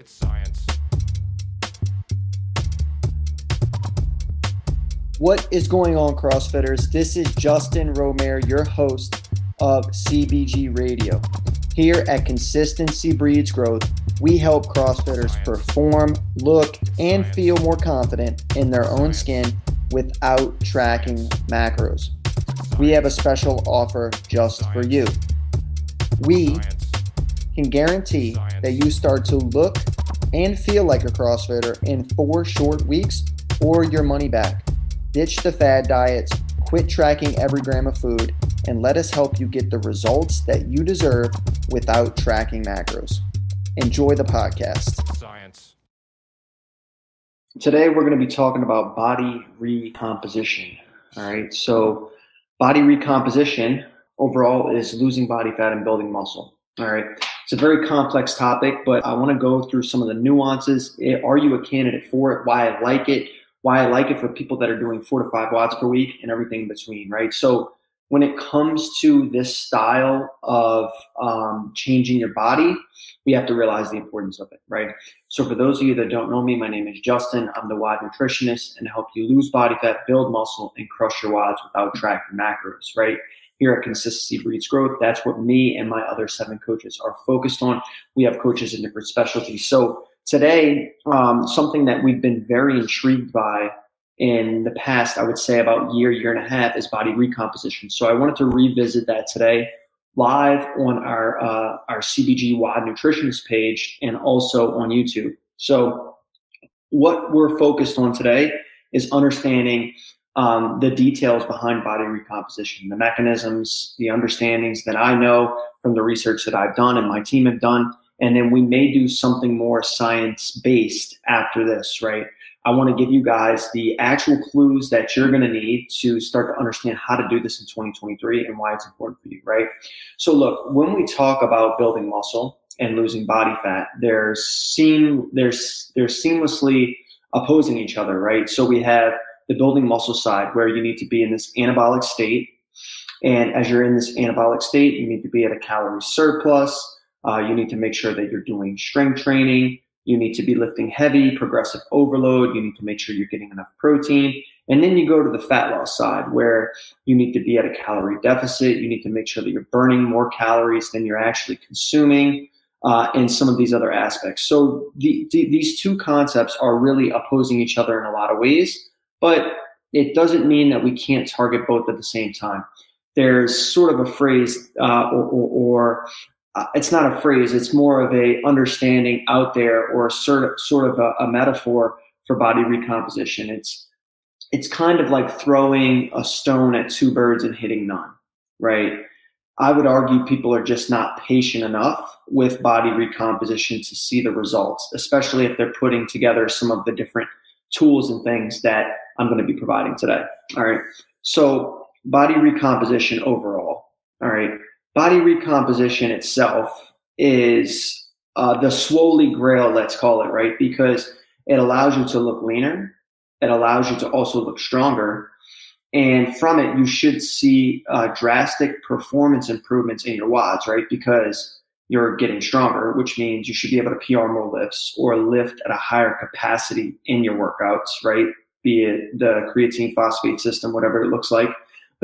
It's science. What is going on, CrossFitters? This is Justin Romare, your host of CBG Radio. Here at Consistency Breeds Growth, we help CrossFitters perform, look, and feel more confident in their own skin without tracking macros. We have a special offer just for you. We can guarantee that you start to look and feel like a CrossFitter in four short weeks or your money back. Ditch the fad diets, quit tracking every gram of food, and let us help you get the results that you deserve without tracking macros. Enjoy the podcast. Science. Today, we're going to be talking about body recomposition. All right. So, body recomposition overall is losing body fat and building muscle. All right. It's a very complex topic, but I want to go through some of the nuances. Are you a candidate for it? Why I like it? Why I like it for people that are doing four to five WODs per week and everything in between, right? So, when it comes to this style of um, changing your body, we have to realize the importance of it, right? So, for those of you that don't know me, my name is Justin. I'm the WOD nutritionist and I help you lose body fat, build muscle, and crush your WODs without tracking macros, right? Here at Consistency Breeds Growth, that's what me and my other seven coaches are focused on. We have coaches in different specialties. So, today, um, something that we've been very intrigued by in the past, I would say about year, year and a half, is body recomposition. So I wanted to revisit that today live on our uh, our CBG WOD nutritionist page and also on YouTube. So what we're focused on today is understanding um, the details behind body recomposition, the mechanisms, the understandings that I know from the research that I've done and my team have done. And then we may do something more science based after this, right? I want to give you guys the actual clues that you're going to need to start to understand how to do this in 2023 and why it's important for you, right? So, look, when we talk about building muscle and losing body fat, they're seam they're they're seamlessly opposing each other, right? So we have the building muscle side where you need to be in this anabolic state, and as you're in this anabolic state, you need to be at a calorie surplus. Uh, you need to make sure that you're doing strength training you need to be lifting heavy, progressive overload. You need to make sure you're getting enough protein. And then you go to the fat loss side where you need to be at a calorie deficit. You need to make sure that you're burning more calories than you're actually consuming. Uh, and some of these other aspects. So the, the, these two concepts are really opposing each other in a lot of ways, but it doesn't mean that we can't target both at the same time. There's sort of a phrase uh, or, or, or uh, it's not a phrase it's more of a understanding out there or sort of sort of a, a, metaphor for body recomposition it's it's kind of like throwing a stone at two birds and hitting none right i would argue people are just not patient enough with body recomposition to see the results especially if they're putting together some of the different tools and things that i'm going to be providing today all right so body recomposition overall all right body recomposition itself is uh, the slowly grail, let's call it, right? Because it allows you to look leaner, it allows you to also look stronger. And from it, you should see uh, drastic performance improvements in your WODs, right? Because you're getting stronger, which means you should be able to PR more lifts or lift at a higher capacity in your workouts, right? Be it the creatine phosphate system, whatever it looks like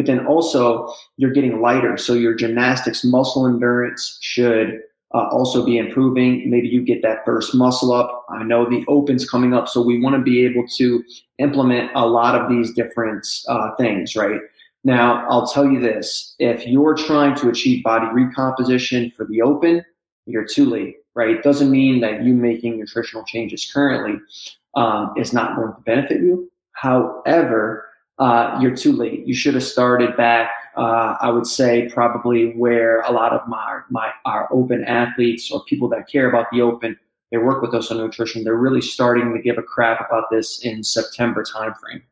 but then also you're getting lighter. So your gymnastics muscle endurance should uh, also be improving. Maybe you get that first muscle up. I know the open's coming up, so we want to be able to implement a lot of these different uh, things, right? Now, I'll tell you this if you're trying to achieve body recomposition for the open, you're too late, right? It doesn't mean that you making nutritional changes currently um, is not going to benefit you. However, uh, you're too late. You should have started back. Uh, I would say probably where a lot of my my our open athletes or people that care about the open, they work with us on nutrition. They're really starting to give a crap about this in September timeframe,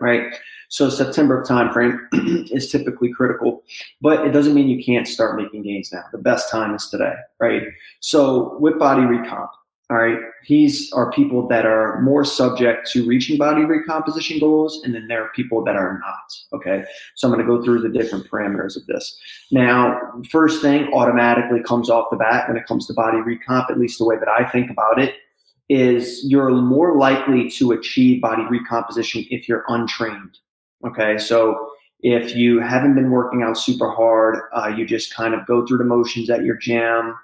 right? So September timeframe is typically critical, but it doesn't mean you can't start making gains now. The best time is today, right? So with body recomp, All right. These are people that are more subject to reaching body recomposition goals, and then there are people that are not. Okay. So I'm going to go through the different parameters of this. Now, first thing automatically comes off the bat when it comes to body recomp, at least the way that I think about it, is you're more likely to achieve body recomposition if you're untrained. Okay. So if you haven't been working out super hard, uh, you just kind of go through the motions at your gym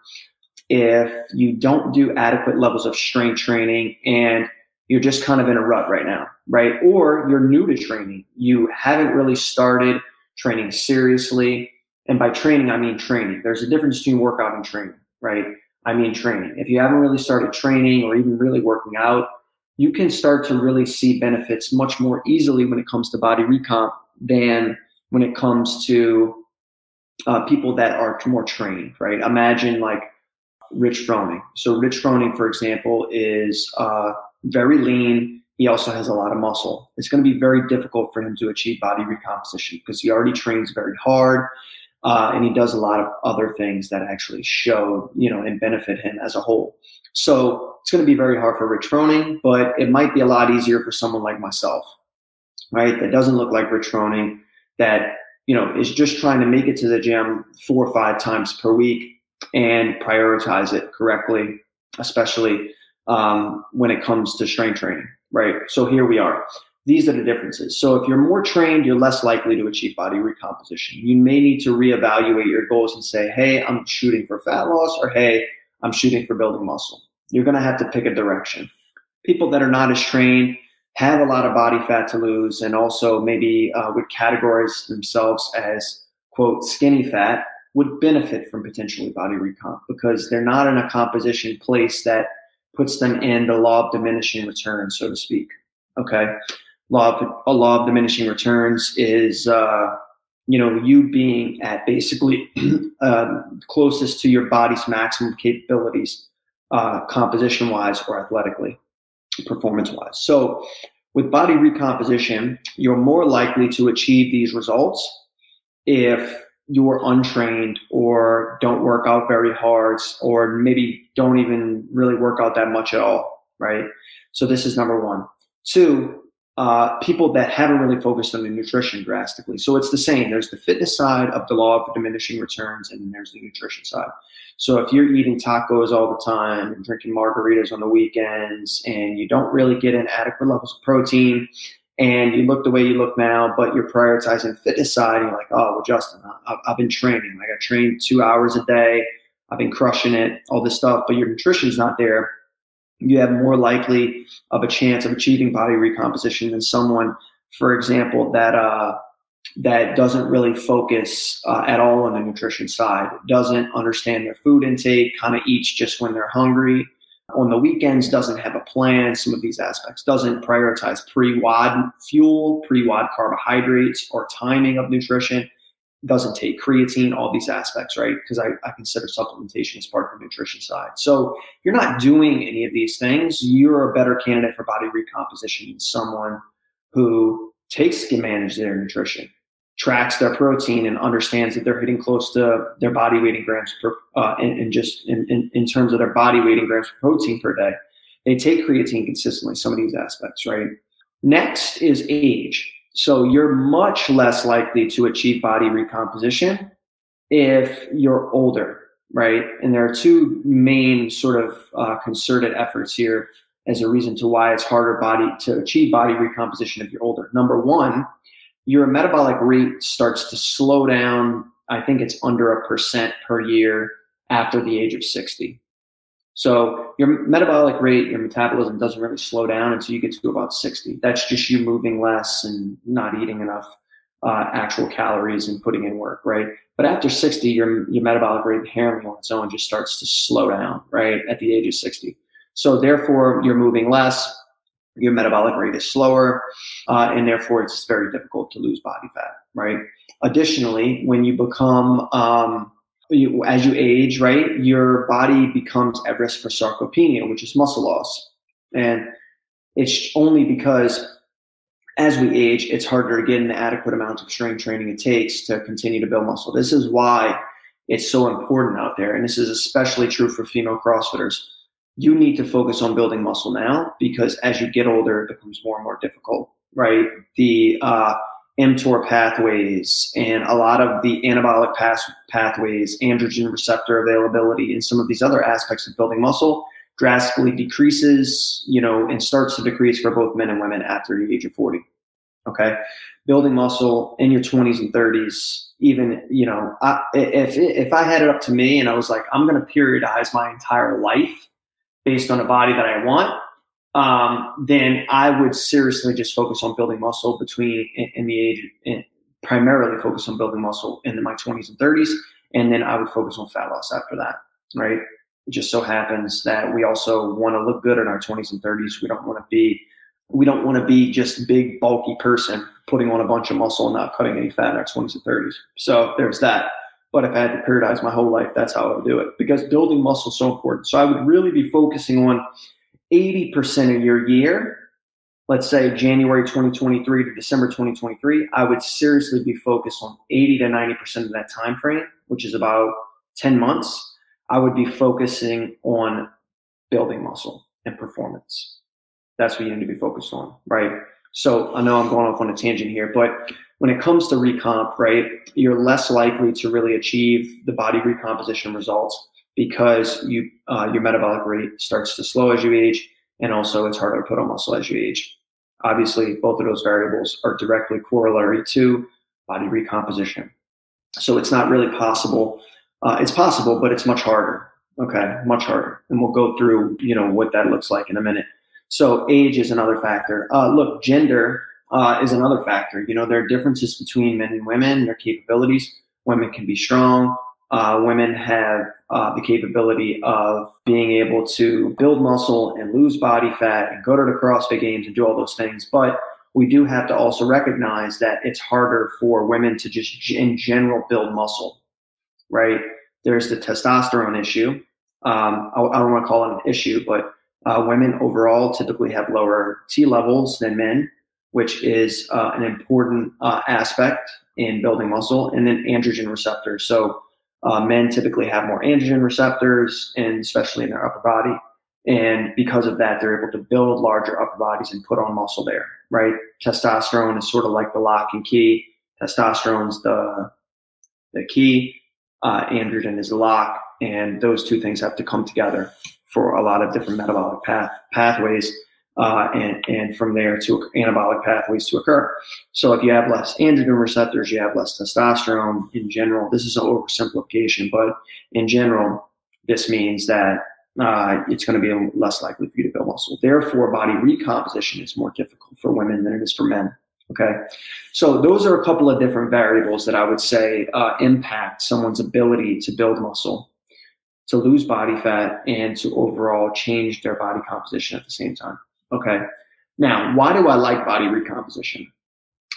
if you don't do adequate levels of strength training and you're just kind of in a rut right now, right? Or you're new to training. You haven't really started training seriously. And by training, I mean training. There's a difference between workout and training, right? I mean training. If you haven't really started training or even really working out, you can start to really see benefits much more easily when it comes to body recomp than when it comes to uh, people that are more trained, right? Imagine like Rich Froning. So Rich Froning, for example, is uh, very lean. He also has a lot of muscle. It's going to be very difficult for him to achieve body recomposition because he already trains very hard. Uh, and he does a lot of other things that actually show, you know, and benefit him as a whole. So it's going to be very hard for Rich but it might be a lot easier for someone like myself, right? That doesn't look like Rich that, you know, is just trying to make it to the gym four or five times per week and prioritize it correctly, especially um, when it comes to strength training, right? So here we are. These are the differences. So if you're more trained, you're less likely to achieve body recomposition. You may need to reevaluate your goals and say, hey, I'm shooting for fat loss, or hey, I'm shooting for building muscle. You're going to have to pick a direction. People that are not as trained have a lot of body fat to lose and also maybe uh, would categorize themselves as, quote, skinny fat would benefit from potentially body recomp because they're not in a composition place that puts them in the law of diminishing returns, so to speak. Okay, law of a law of diminishing returns is uh, you know you being at basically um, closest to your body's maximum capabilities, uh, composition wise or athletically, performance wise. So with body recomposition, you're more likely to achieve these results if you're untrained or don't work out very hard or maybe don't even really work out that much at all, right? So this is number one. Two, uh, people that haven't really focused on the nutrition drastically. So it's the same. There's the fitness side of the law of diminishing returns, and then there's the nutrition side. So if you're eating tacos all the time and drinking margaritas on the weekends, and you don't really get in adequate levels of protein, and you look the way you look now, but you're prioritizing fitness side, and you're like, oh, well, Justin, I've, I've been training. Like I train two hours a day. I've been crushing it, all this stuff, but your nutrition's not there. You have more likely of a chance of achieving body recomposition than someone, for example, that uh, that doesn't really focus uh, at all on the nutrition side, doesn't understand their food intake, kind of eats just when they're hungry, on the weekends doesn't have a plan, some of these aspects, doesn't prioritize pre-WOD fuel, pre-WOD carbohydrates, or timing of nutrition, doesn't take creatine, all these aspects, right? Because I, I consider supplementation as part of the nutrition side. So you're not doing any of these things. You're a better candidate for body recomposition than someone who takes advantage of their nutrition tracks their protein and understands that they're hitting close to their body weight in grams per, uh, in, in just in, in, in, terms of their body weight in grams of protein per day. They take creatine consistently, some of these aspects, right? Next is age. So you're much less likely to achieve body recomposition if you're older, right? And there are two main sort of uh, concerted efforts here as a reason to why it's harder body to achieve body recomposition if you're older. Number one, your metabolic rate starts to slow down. I think it's under a percent per year after the age of 60. So your metabolic rate, your metabolism doesn't really slow down until you get to about 60. That's just you moving less and not eating enough uh, actual calories and putting in work, right? But after 60, your, your metabolic rate inherently on its own just starts to slow down, right? At the age of 60. So therefore, you're moving less your metabolic rate is slower, uh, and therefore it's very difficult to lose body fat, right? Additionally, when you become, um, you, as you age, right, your body becomes at risk for sarcopenia, which is muscle loss. And it's only because as we age, it's harder to get an adequate amount of strength training it takes to continue to build muscle. This is why it's so important out there. And this is especially true for female CrossFitters you need to focus on building muscle now because as you get older, it becomes more and more difficult, right? The uh, mTOR pathways and a lot of the anabolic path- pathways, androgen receptor availability, and some of these other aspects of building muscle drastically decreases, you know, and starts to decrease for both men and women after the age of 40. Okay. Building muscle in your 20s and 30s, even, you know, I, if, if I had it up to me and I was like, I'm going to periodize my entire life based on a body that I want, um, then I would seriously just focus on building muscle between in, in the age, primarily focus on building muscle in my 20s and 30s. And then I would focus on fat loss after that. Right. It just so happens that we also want to look good in our 20s and 30s. We don't want to be we don't want to be just big bulky person putting on a bunch of muscle and not cutting any fat in our 20s and 30s. So there's that. But if I had to periodize my whole life, that's how I would do it because building muscle is so important. So I would really be focusing on 80% of your year. Let's say January 2023 to December 2023, I would seriously be focused on 80 to 90% of that time frame, which is about 10 months. I would be focusing on building muscle and performance that's what you need to be focused on, right? So I know I'm going off on a tangent here, but when it comes to recomp, right, you're less likely to really achieve the body recomposition results because you uh, your metabolic rate starts to slow as you age, and also it's harder to put on muscle as you age. Obviously, both of those variables are directly corollary to body recomposition. So it's not really possible. Uh, it's possible, but it's much harder. Okay, much harder, and we'll go through you know what that looks like in a minute. So age is another factor. Uh, look, gender uh, is another factor. You know, there are differences between men and women, their capabilities. Women can be strong. Uh, women have uh, the capability of being able to build muscle and lose body fat and go to the CrossFit games and do all those things. But we do have to also recognize that it's harder for women to just in general build muscle, right? There's the testosterone issue. Um, I, I don't want to call it an issue, but uh, women overall typically have lower T levels than men, which is uh, an important uh, aspect in building muscle, and then androgen receptors. So uh, men typically have more androgen receptors, and especially in their upper body. And because of that, they're able to build larger upper bodies and put on muscle there, right? Testosterone is sort of like the lock and key. Testosterone's the the key. Uh, androgen is the lock, and those two things have to come together for a lot of different metabolic path, pathways, uh, and, and from there to anabolic pathways to occur. So if you have less androgen receptors, you have less testosterone in general. This is an oversimplification, but in general, this means that uh, it's going to be less likely for you to build muscle. Therefore, body recomposition is more difficult for women than it is for men. Okay, so those are a couple of different variables that I would say uh, impact someone's ability to build muscle to lose body fat and to overall change their body composition at the same time. Okay. Now, why do I like body recomposition?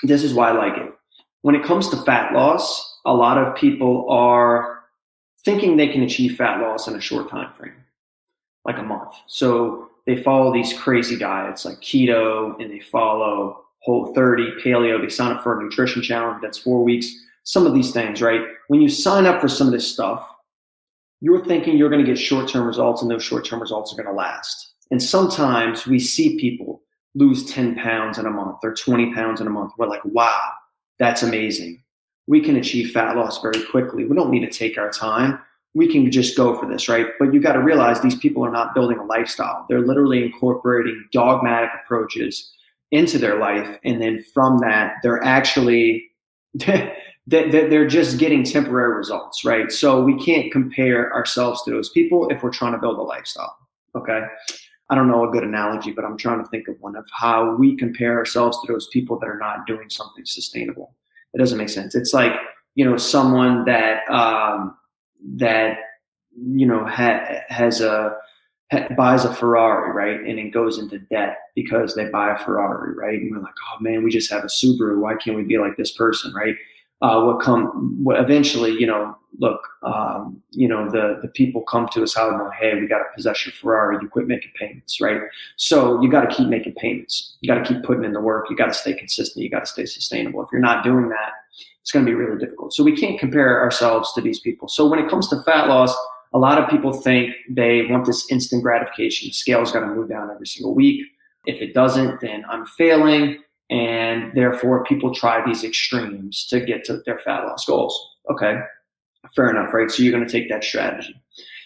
This is why I like it. When it comes to fat loss, a lot of people are thinking they can achieve fat loss in a short time frame, like a month. So they follow these crazy diets like keto and they follow whole 30, paleo, they sign up for a nutrition challenge that's four weeks, some of these things, right? When you sign up for some of this stuff, you're thinking you're going to get short term results and those short term results are going to last. And sometimes we see people lose 10 pounds in a month or 20 pounds in a month. We're like, wow, that's amazing. We can achieve fat loss very quickly. We don't need to take our time. We can just go for this, right? But you got to realize these people are not building a lifestyle. They're literally incorporating dogmatic approaches into their life. And then from that, they're actually they're just getting temporary results, right? So we can't compare ourselves to those people if we're trying to build a lifestyle. Okay. I don't know a good analogy, but I'm trying to think of one of how we compare ourselves to those people that are not doing something sustainable. It doesn't make sense. It's like, you know, someone that, um, that, you know, ha- has a, ha- buys a Ferrari, right? And it goes into debt because they buy a Ferrari, right? And we're like, oh man, we just have a Subaru. Why can't we be like this person, right? Uh, what come what eventually, you know, look, um, you know, the the people come to us out and go, hey, we got to possess your Ferrari. You quit making payments, right? So you got to keep making payments. You got to keep putting in the work. You got to stay consistent. You got to stay sustainable. If you're not doing that, it's going to be really difficult. So we can't compare ourselves to these people. So when it comes to fat loss, a lot of people think they want this instant gratification. Scale's got to move down every single week. If it doesn't, then I'm failing. And therefore, people try these extremes to get to their fat loss goals. Okay, fair enough, right? So you're going to take that strategy.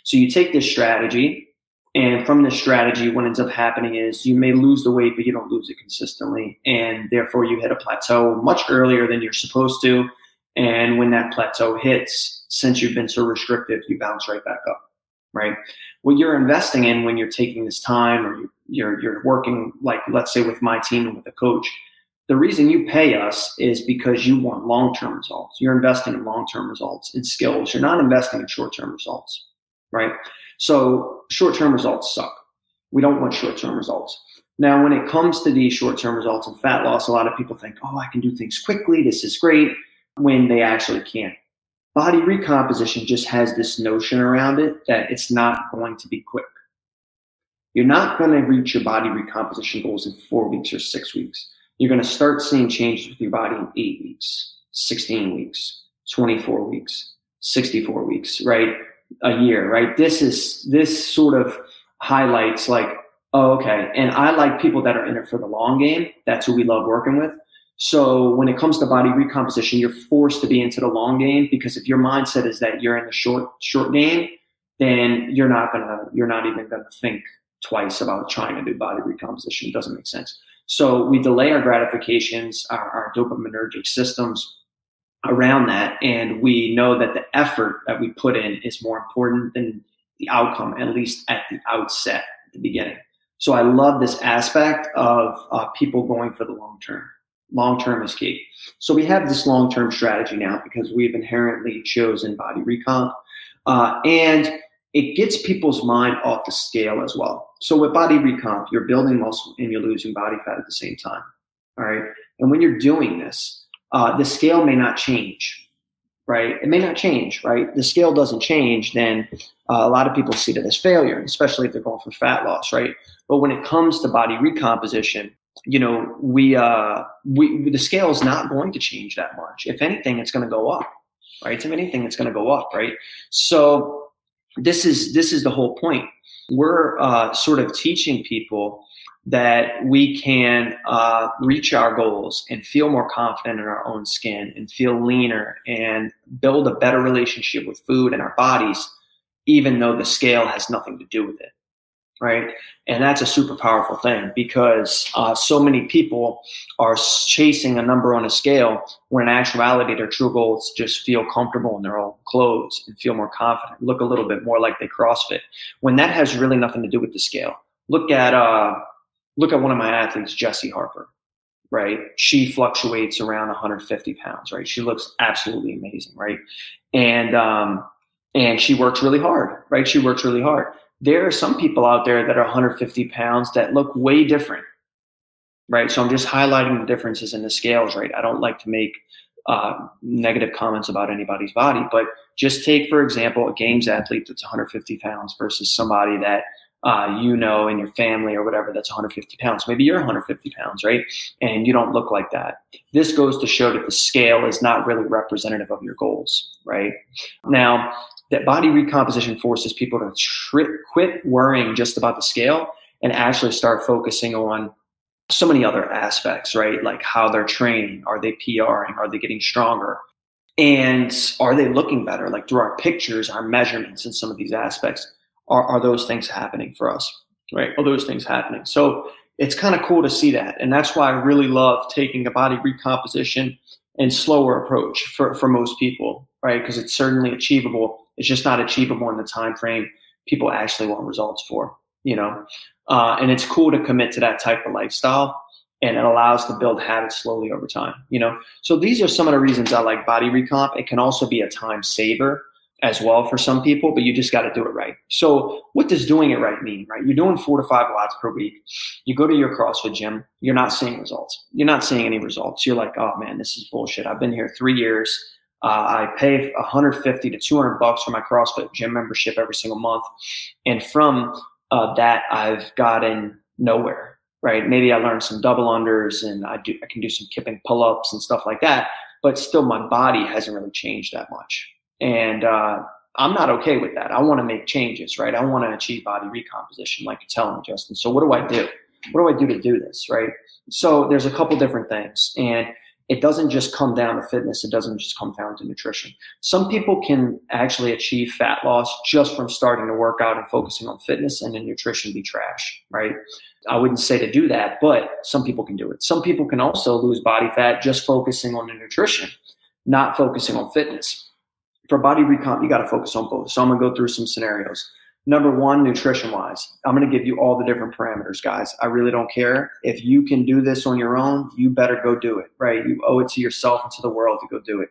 So you take this strategy, and from this strategy, what ends up happening is you may lose the weight, but you don't lose it consistently. And therefore, you hit a plateau much earlier than you're supposed to. And when that plateau hits, since you've been so restrictive, you bounce right back up, right? What you're investing in when you're taking this time or you're, you're working, like, let's say with my team and with a coach, the reason you pay us is because you want long term results. You're investing in long term results in skills. You're not investing in short term results, right? So short term results suck. We don't want short term results. Now, when it comes to these short term results in fat loss, a lot of people think, oh, I can do things quickly. This is great when they actually can't. Body recomposition just has this notion around it that it's not going to be quick. You're not going to reach your body recomposition goals in four weeks or six weeks. You're going to start seeing changes with your body in eight weeks, 16 weeks, 24 weeks, 64 weeks, right? A year, right? This is, this sort of highlights like, oh, okay. And I like people that are in it for the long game. That's who we love working with. So when it comes to body recomposition, you're forced to be into the long game because if your mindset is that you're in the short short game, then you're not gonna you're not even gonna think twice about trying to do body recomposition. It doesn't make sense. So we delay our gratifications, our, our dopaminergic systems around that, and we know that the effort that we put in is more important than the outcome, at least at the outset, at the beginning. So I love this aspect of uh, people going for the long term long term is key. So we have this long term strategy now because we've inherently chosen body recomp. Uh, and it gets people's mind off the scale as well. So with body recomp, you're building muscle and you're losing body fat at the same time. All right. And when you're doing this, uh, the scale may not change, right? It may not change, right? The scale doesn't change, then uh, a lot of people see that as failure, especially if they're going for fat loss, right? But when it comes to body recomposition, you know, we, uh, we, the scale is not going to change that much. If anything, it's going to go up, right? If anything, it's going to go up, right? So this is, this is the whole point. We're, uh, sort of teaching people that we can, uh, reach our goals and feel more confident in our own skin and feel leaner and build a better relationship with food and our bodies, even though the scale has nothing to do with it right? And that's a super powerful thing because uh, so many people are chasing a number on a scale when in actuality their true goal is just feel comfortable in their own clothes and feel more confident, look a little bit more like they CrossFit. When that has really nothing to do with the scale. Look at uh, look at one of my athletes, Jesse Harper. Right, she fluctuates around 150 pounds. Right, she looks absolutely amazing. Right, and um, and she works really hard. Right, she works really hard there are some people out there that are 150 pounds that look way different, right? So I'm just highlighting the differences in the scales, right? I don't like to make uh, negative comments about anybody's body, but just take, for example, a games athlete that's 150 pounds versus somebody that uh, you know in your family or whatever that's 150 pounds. Maybe you're 150 pounds, right? And you don't look like that. This goes to show that the scale is not really representative of your goals, right? Now, that body recomposition forces people to tri- quit worrying just about the scale and actually start focusing on so many other aspects, right? Like how they're training, are they PRing, are they getting stronger? And are they looking better? Like through our pictures, our measurements, and some of these aspects, are, are those things happening for us, right? Are those things happening? So it's kind of cool to see that. And that's why I really love taking a body recomposition and slower approach for, for most people, right? Because it's certainly achievable it's just not achievable in the time frame people actually want results for, you know. Uh, and it's cool to commit to that type of lifestyle, and it allows to build habits slowly over time, you know. So these are some of the reasons I like body recomp. It can also be a time saver as well for some people, but you just got to do it right. So what does doing it right mean, right? You're doing four to five WODs per week. You go to your CrossFit gym, you're not seeing results. You're not seeing any results. You're like, oh man, this is bullshit. I've been here three years. Uh, I pay 150 to 200 bucks for my CrossFit gym membership every single month, and from uh, that I've gotten nowhere. Right? Maybe I learned some double unders, and I do I can do some kipping pull ups and stuff like that. But still, my body hasn't really changed that much, and uh, I'm not okay with that. I want to make changes, right? I want to achieve body recomposition, like you're telling me, Justin. So what do I do? What do I do to do this, right? So there's a couple different things, and it doesn't just come down to fitness. It doesn't just come down to nutrition. Some people can actually achieve fat loss just from starting to work out and focusing on fitness, and then nutrition be trash, right? I wouldn't say to do that, but some people can do it. Some people can also lose body fat just focusing on the nutrition, not focusing on fitness for body recomp, you got to focus on both. So I'm gonna go through some scenarios. Number one, nutrition wise, I'm gonna give you all the different parameters, guys. I really don't care if you can do this on your own. You better go do it, right? You owe it to yourself and to the world to go do it.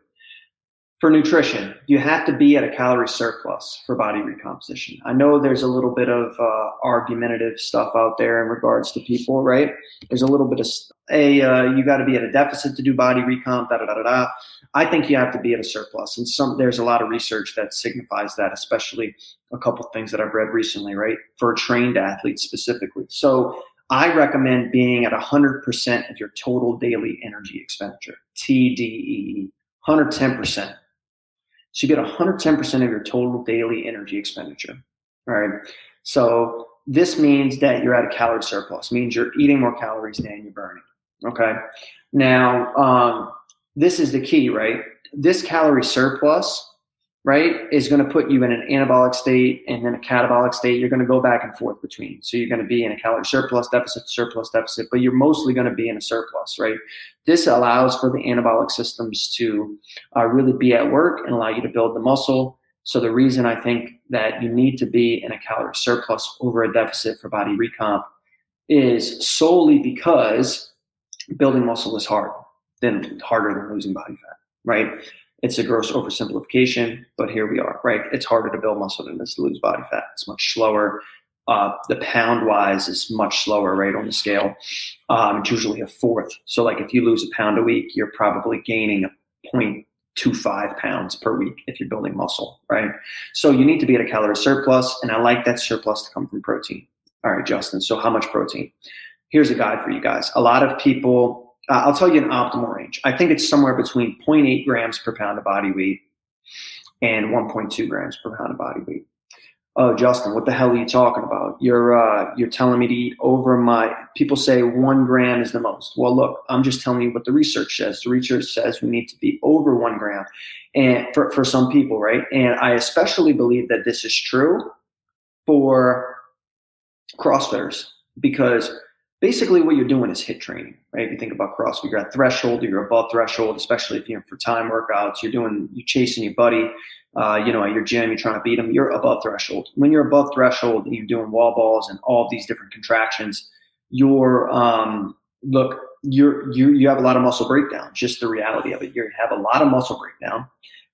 For nutrition, you have to be at a calorie surplus for body recomposition. I know there's a little bit of uh, argumentative stuff out there in regards to people, right? There's a little bit of a uh, you got to be at a deficit to do body recomp, da da da da. I think you have to be at a surplus, and some there's a lot of research that signifies that, especially a couple things that I've read recently, right, for a trained athletes specifically. So I recommend being at 100% of your total daily energy expenditure, TDEE, 110%. So you get 110% of your total daily energy expenditure. All right. So this means that you're at a calorie surplus, means you're eating more calories than you're burning. Okay. Now, um, this is the key, right? This calorie surplus, right, is going to put you in an anabolic state and then a catabolic state. You're going to go back and forth between. So you're going to be in a calorie surplus, deficit, surplus, deficit, but you're mostly going to be in a surplus, right? This allows for the anabolic systems to uh, really be at work and allow you to build the muscle. So the reason I think that you need to be in a calorie surplus over a deficit for body recomp is solely because building muscle is hard, then harder than losing body fat, right? It's a gross oversimplification, but here we are, right? It's harder to build muscle than it is to lose body fat. It's much slower. Uh, the pound wise is much slower, right, on the scale. Um, it's usually a fourth. So, like, if you lose a pound a week, you're probably gaining a 0.25 pounds per week if you're building muscle, right? So, you need to be at a calorie surplus, and I like that surplus to come from protein. All right, Justin. So, how much protein? here's a guide for you guys. A lot of people, uh, I'll tell you an optimal range. I think it's somewhere between 0.8 grams per pound of body weight and 1.2 grams per pound of body weight. Oh, Justin, what the hell are you talking about? You're uh, you're telling me to eat over my. People say one gram is the most. Well, look, I'm just telling you what the research says. The research says we need to be over one gram, and for for some people, right? And I especially believe that this is true for CrossFitters because basically what you're doing is HIIT training, right? If you think about CrossFit, you're at threshold or you're above threshold, especially if you're for time workouts, you're doing, you're chasing your buddy, uh, you know, at your gym, you're trying to beat him, you're above threshold. When you're above threshold and you're doing wall balls and all these different contractions, you're, um, look, you're, you, you have a lot of muscle breakdown, just the reality of it. You have a lot of muscle breakdown.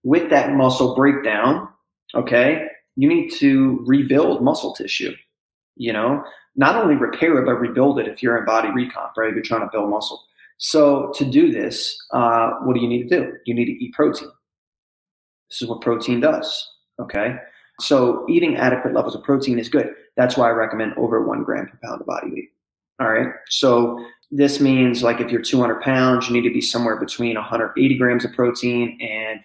With that muscle breakdown, okay, you need to rebuild muscle tissue, you know, not only repair it, but rebuild it if you're in body recomp, right? If you're trying to build muscle. So to do this, uh, what do you need to do? You need to eat protein. This is what protein does. Okay. So eating adequate levels of protein is good. That's why I recommend over one gram per pound of body weight. All right. So this means like if you're 200 pounds, you need to be somewhere between 180 grams of protein and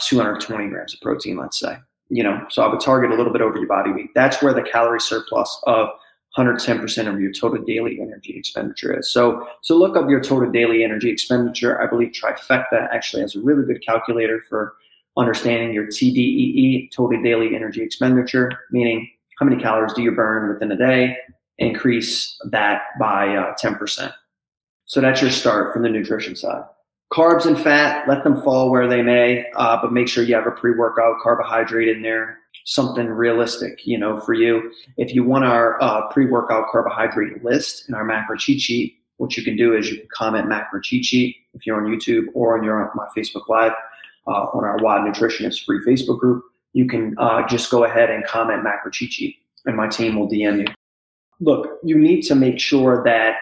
220 grams of protein, let's say. You know, so I would target a little bit over your body weight. That's where the calorie surplus of 110% of your total daily energy expenditure is. So, so look up your total daily energy expenditure. I believe Trifecta actually has a really good calculator for understanding your TDEE, total daily energy expenditure, meaning how many calories do you burn within a day? Increase that by uh, 10%. So that's your start from the nutrition side. Carbs and fat, let them fall where they may, uh, but make sure you have a pre-workout carbohydrate in there something realistic, you know, for you. If you want our uh, pre-workout carbohydrate list in our macro cheat sheet, what you can do is you can comment macro cheat sheet if you're on YouTube or on your my Facebook Live uh, on our WOD Nutritionist free Facebook group. You can uh, just go ahead and comment macro cheat sheet, and my team will DM you. Look, you need to make sure that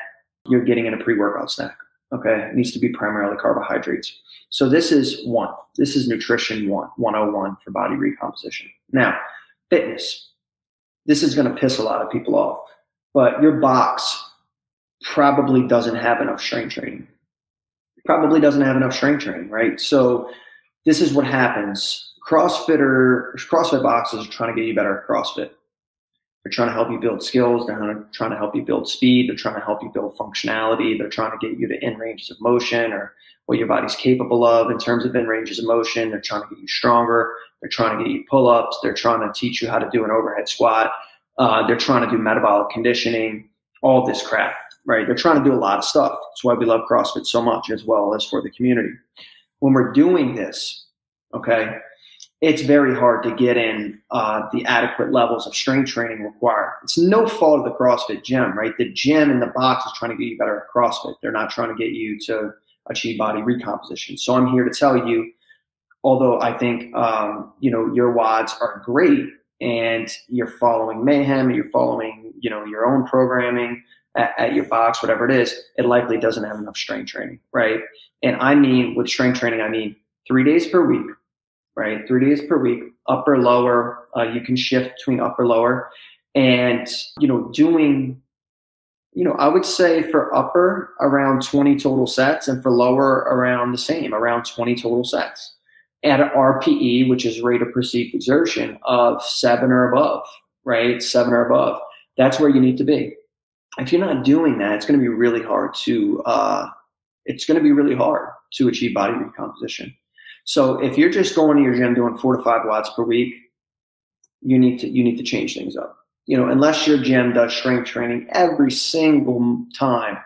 you're getting in a pre-workout snack. Okay, it needs to be primarily carbohydrates. So this is one. This is nutrition one, 101 for body recomposition. Now, fitness. This is going to piss a lot of people off, but your box probably doesn't have enough strength training. Probably doesn't have enough strength training, right? So this is what happens CrossFitter, CrossFit boxes are trying to get you better at CrossFit. They're trying to help you build skills. They're trying to help you build speed. They're trying to help you build functionality. They're trying to get you to in ranges of motion or what your body's capable of in terms of in ranges of motion. They're trying to get you stronger. They're trying to get you pull ups. They're trying to teach you how to do an overhead squat. Uh, they're trying to do metabolic conditioning, all this crap, right? They're trying to do a lot of stuff. That's why we love CrossFit so much as well as for the community. When we're doing this, okay, it's very hard to get in uh, the adequate levels of strength training required. It's no fault of the CrossFit gym, right? The gym in the box is trying to get you better at CrossFit. They're not trying to get you to achieve body recomposition. So I'm here to tell you, although I think um, you know your WODs are great and you're following Mayhem, and you're following you know your own programming at, at your box, whatever it is, it likely doesn't have enough strength training, right? And I mean with strength training, I mean three days per week right? Three days per week, upper, lower. Uh, you can shift between upper, lower, and you know, doing, you know, I would say for upper around 20 total sets, and for lower around the same, around 20 total sets at an RPE, which is rate of perceived exertion of seven or above, right? Seven or above. That's where you need to be. If you're not doing that, it's going to be really hard to. Uh, it's going to be really hard to achieve body recomposition. So if you're just going to your gym doing four to five WODs per week, you need to you need to change things up. You know, unless your gym does strength training every single time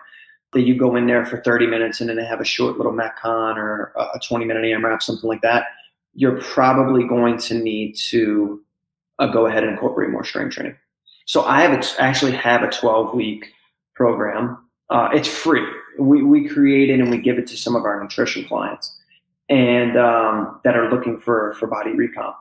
that you go in there for 30 minutes and then they have a short little Metcon or a 20 minute AMRAP, something like that, you're probably going to need to uh, go ahead and incorporate more strength training. So I have a, actually have a 12 week program. Uh, it's free. We, we create it and we give it to some of our nutrition clients and um, that are looking for for body recomp.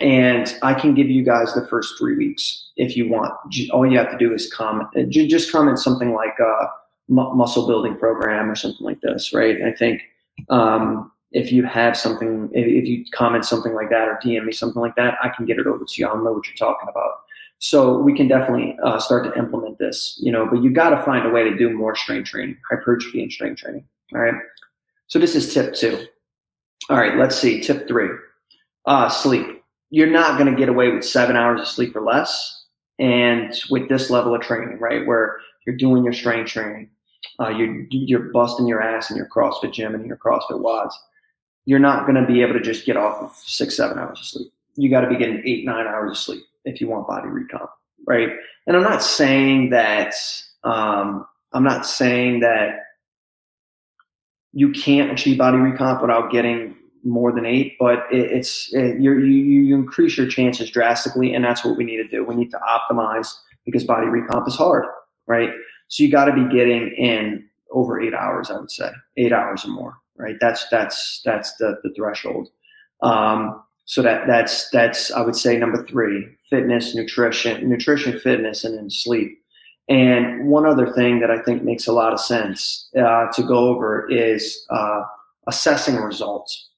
And I can give you guys the first three weeks if you want. All you have to do is comment, uh, just comment something like a muscle building program or something like this, right? I think um, if you have something, if you comment something like that or DM me something like that, I can get it over to you. I'll know what you're talking about. So we can definitely uh, start to implement this, you know, but you got to find a way to do more strength training, hypertrophy and strength training. All right. So this is tip two. All right, let's see. Tip three uh, sleep. You're not going to get away with seven hours of sleep or less. And with this level of training, right, where you're doing your strength training, uh, you're, you're busting your ass in your CrossFit gym and your CrossFit WODs, you're not going to be able to just get off of six, seven hours of sleep. You got to be getting eight, nine hours of sleep if you want body recomp, right? And I'm not saying that, um, I'm not saying that you can't achieve body recomp without getting more than eight, but it, it's it, you you increase your chances drastically, and that's what we need to do. We need to optimize because body recomp is hard, right? So you got to be getting in over eight hours, I would say, eight hours or more, right? That's that's that's the the threshold. Um, so that that's that's I would say number three: fitness, nutrition, nutrition, fitness, and then sleep. And one other thing that I think makes a lot of sense uh, to go over is uh, assessing results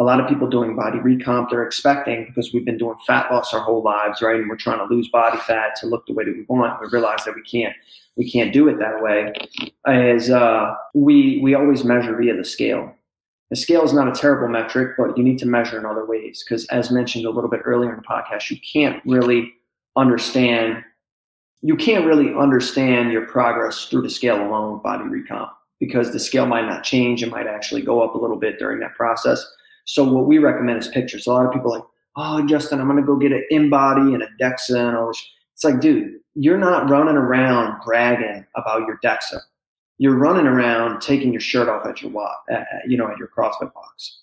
a lot of people doing body recomp, they're expecting because we've been doing fat loss our whole lives, right? And we're trying to lose body fat to look the way that we want. We realize that we can't, we can't do it that way. As uh, we we always measure via the scale. The scale is not a terrible metric, but you need to measure in other ways because, as mentioned a little bit earlier in the podcast, you can't really understand. You can't really understand your progress through the scale alone with body recomp because the scale might not change. It might actually go up a little bit during that process so what we recommend is pictures. A lot of people like, oh, Justin, I'm going to go get an InBody and a DEXA and all this. It's like, dude, you're not running around bragging about your DEXA. You're running around taking your shirt off at your uh, you know, at your CrossFit box.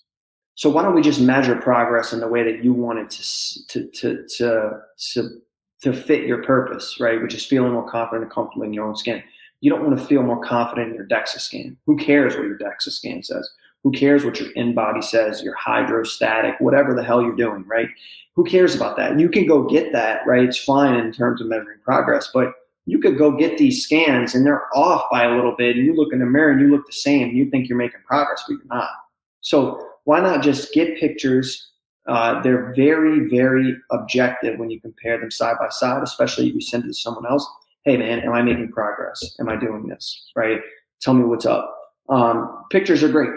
So why don't we just measure progress in the way that you want it to, to, to, to, to, to fit your purpose, right? Which is feeling more confident and comfortable in your own skin. You don't want to feel more confident in your DEXA scan. Who cares what your DEXA scan says? Who cares what your InBody says, your hydrostatic, whatever the hell you're doing, right? Who cares about that? You can go get that, right? It's fine in terms of measuring progress, but you could go get these scans and they're off by a little bit, and you look in the mirror and you look the same. You think you're making progress, but you're not. So why not just get pictures? Uh, they're very, very objective when you compare them side by side, especially if you send it to someone else. Hey, man, am I making progress? Am I doing this? Right? Tell me what's up. Um, pictures are great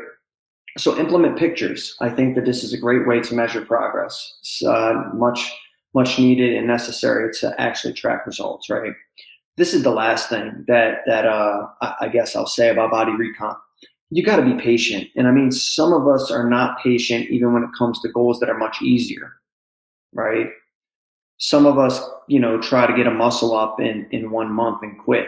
So implement pictures. I think that this is a great way to measure progress. It's uh, much, much needed and necessary to actually track results, right? This is the last thing that that uh, I guess I'll say about body recomp. You got to be patient, and I mean, some of us are not patient even when it comes to goals that are much easier, right? Some of us, you know, try to get a muscle up in in one month and quit.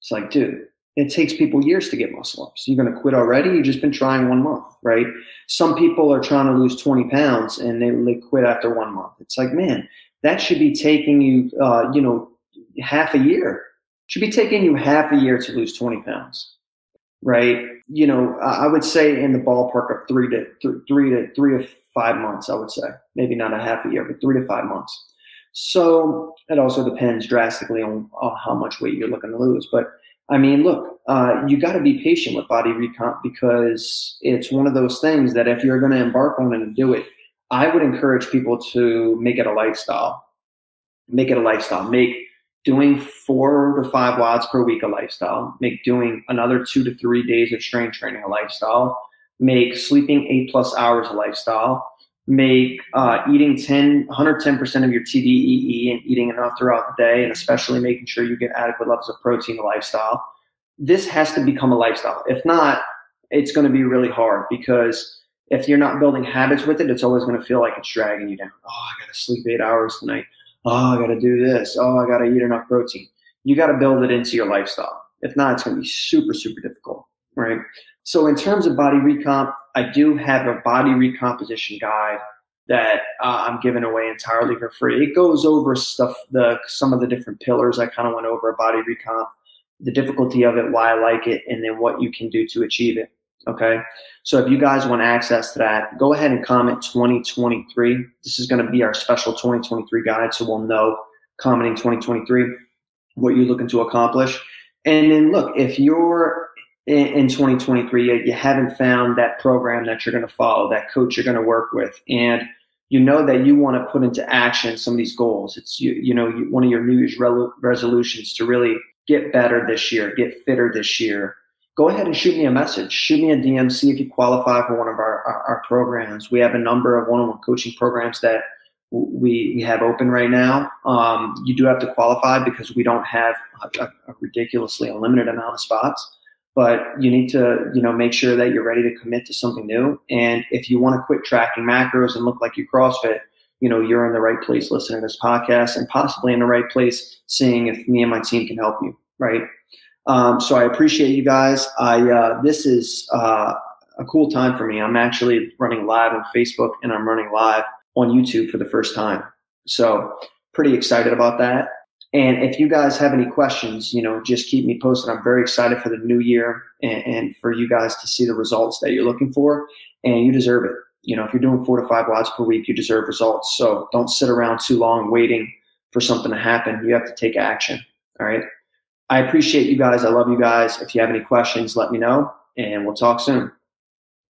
It's like, dude, it takes people years to get muscle ups. You're going to quit already. You've just been trying one month, right? Some people are trying to lose 20 pounds and they, they quit after one month. It's like, man, that should be taking you, uh, you know, half a year. Should be taking you half a year to lose 20 pounds, right? You know, I would say in the ballpark of three to th- three to three to five months. I would say maybe not a half a year, but three to five months. So it also depends drastically on, on how much weight you're looking to lose, but I mean, look, uh, you got to be patient with body recomp because it's one of those things that if you're going to embark on and do it, I would encourage people to make it a lifestyle. Make it a lifestyle. Make doing four to five WODs per week a lifestyle. Make doing another two to three days of strength training a lifestyle. Make sleeping eight plus hours a lifestyle make uh, eating 10, 110% of your TDEE and eating enough throughout the day, and especially making sure you get adequate levels of protein lifestyle. This has to become a lifestyle. If not, it's going to be really hard because if you're not building habits with it, it's always going to feel like it's dragging you down. Oh, I got to sleep eight hours tonight. Oh, I got to do this. Oh, I got to eat enough protein. You got to build it into your lifestyle. If not, it's going to be super, super difficult, right? So in terms of body recomp, I do have a body recomposition guide that uh, I'm giving away entirely for free. It goes over stuff, the some of the different pillars I kind of went over body recomp, the difficulty of it, why I like it, and then what you can do to achieve it. Okay. So if you guys want access to that, go ahead and comment 2023. This is going to be our special 2023 guide. So we'll know commenting 2023 what you're looking to accomplish. And then look, if you're in, in 2023 you haven't found that program that you're going to follow, that coach you're going to work with, and you know that you want to put into action some of these goals. It's you, you know you, one of your New Year's re- resolutions to really get better this year, get fitter this year. Go ahead and shoot me a message. Shoot me a DM. See if you qualify for one of our, our, our programs. We have a number of one-on-one coaching programs that we we have open right now. Um, you do have to qualify because we don't have a, a ridiculously unlimited amount of spots but you need to you know make sure that you're ready to commit to something new. And if you want to quit tracking macros and look like you crossfit you know you're in the right place listening to this podcast and possibly in the right place seeing if me and my team can help you right? Um, so i appreciate you guys. I uh, this is uh, a cool time for me. I'm actually running live on facebook and i'm running live on youtube for the first time. So pretty excited about that and if you guys have any questions, you know, just keep me posted. I'm very excited for the new year and, and, for you guys to see the results that you're looking for. And you deserve it. You know, if you're doing four to five WODs per week, you deserve results. So don't sit around too long waiting for something to happen. You have to take action. All right. I appreciate you guys. I love you guys. If you have any questions, let me know and we'll talk soon.